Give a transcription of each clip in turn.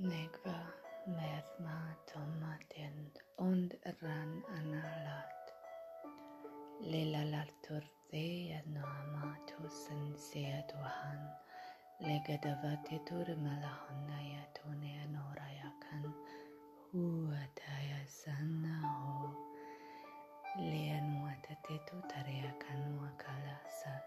نكبة لثمة ثم تند und ran analat ليلة ترضي النعمة سنسيتهن لقدفت ترملهن يتون نور يكن هو تيسنه لين وتتت تريكن وكلا سن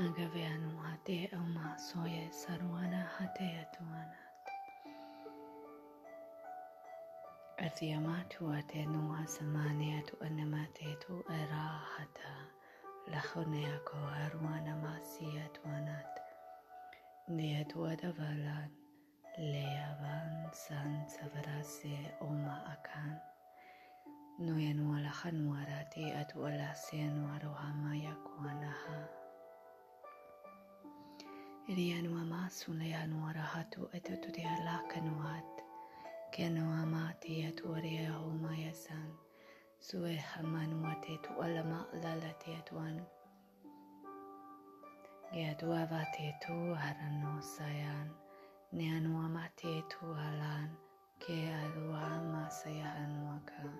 ئەگەڤیان و هاتێ ئەو ماسۆیە سەروانە هەتەیە توانات. ئەرزیەمات واتێن وا زمانێت و ئەنەماتێت و ئەراحەتە لە خونەیەکۆ هەروانە ماسیە توانات. نێت وەدەڤەلان لێیاوان سان سەڤراسێ ئۆماەکان نوێنوە لە خەنواراتی ئەتوەلاسێنوارە و هەمایە کوانەها. Rian wama sunayan wara hatu etu tu te alaka nuat. Kenu ama te etu ria huma yasan. Sue haman wate tu alama lala te etu anu. Gedu avate tu arano sayan. Nian wama te tu alan. Ke alu ama sayan waka.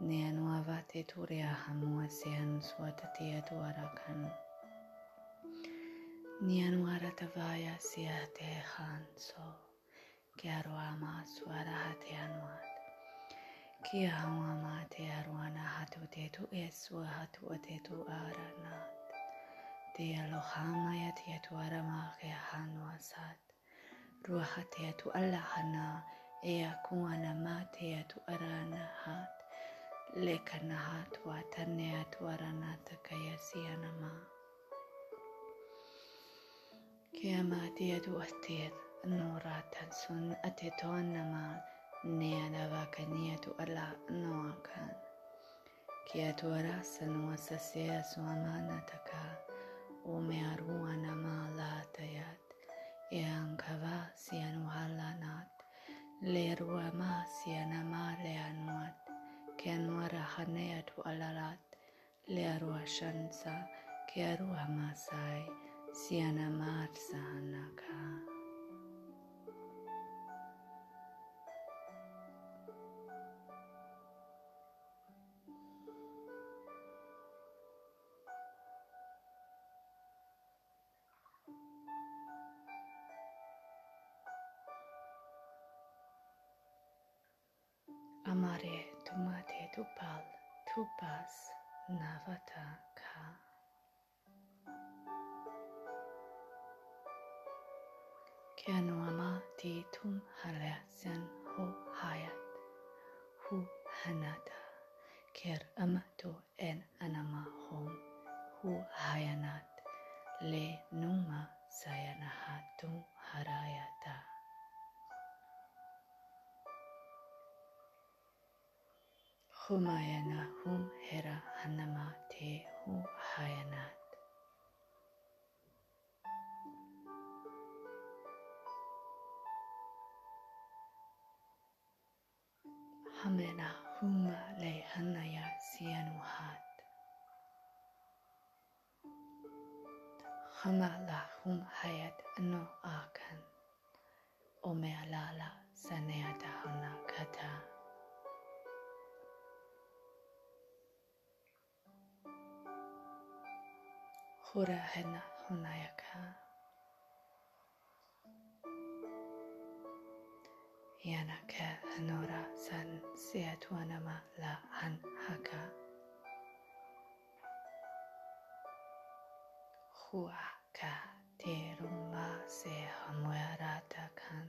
Nian wava tu ria hamu asian suatati etu arakanu. Etu arakan. Nianu aratavaya sia te hanso. Kiaru ama suara hati anuat. Kia hawama te aruana hatu te tu esua hatu te tu aranat. Te alohama ya te tu arama ke hanua sat. Ruaha te tu alahana e a kuana ma te tu arana hat. Lekana hatu atane atu aranata kaya Chiamati ad nora tan sun ateton nea neana vakania tu ala noakan. Kia tu arasan uasasea suamana taka, ume arua namala tayat, iankava sian uhalanat, lerua ma sian amale anuat, kian warahanea tu alalat, lerua shansa, kia rua masai, sy anamary zanaka. Amare tumatetu pal tupas navata ka. Kianuama ti tum halasan ho hayat hu hanata ker amatu en anama hom hu hayanat le numa sayanahatum harayata. Humayana hum hera hanama te hu Hamena huma le hanaya sianuhat. Hamala hum hayat no akan. Ome alala saneata hana kata. Hura hena hunayaka. Yana ke hanora san seatuanama la han haka. Hua ka te rumba se hamuarata kan.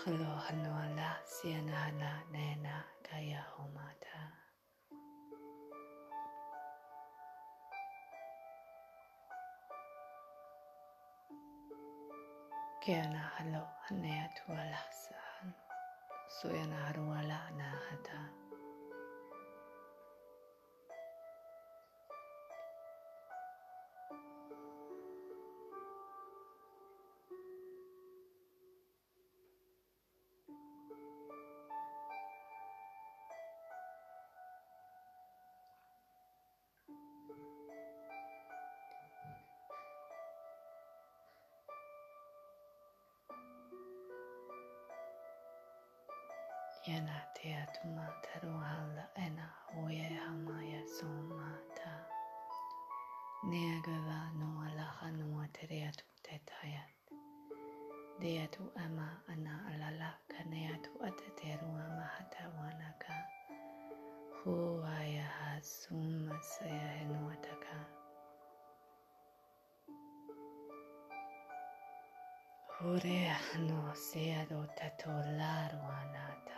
Halo hanua la siana na nena kaya homata. كان حلو أن يتولى أحسن سوينا هرولا ناهتا Yanatea Tumataruhala Ena Huye Hamaya Somata Neagava Noalaha Noatereatu Tetayat Deatu Ama Ana Alala Kaneatu Atateru Amahata Wanaka Huaya Hasumasaya Henuataka Hurea no sea do tato laruanata.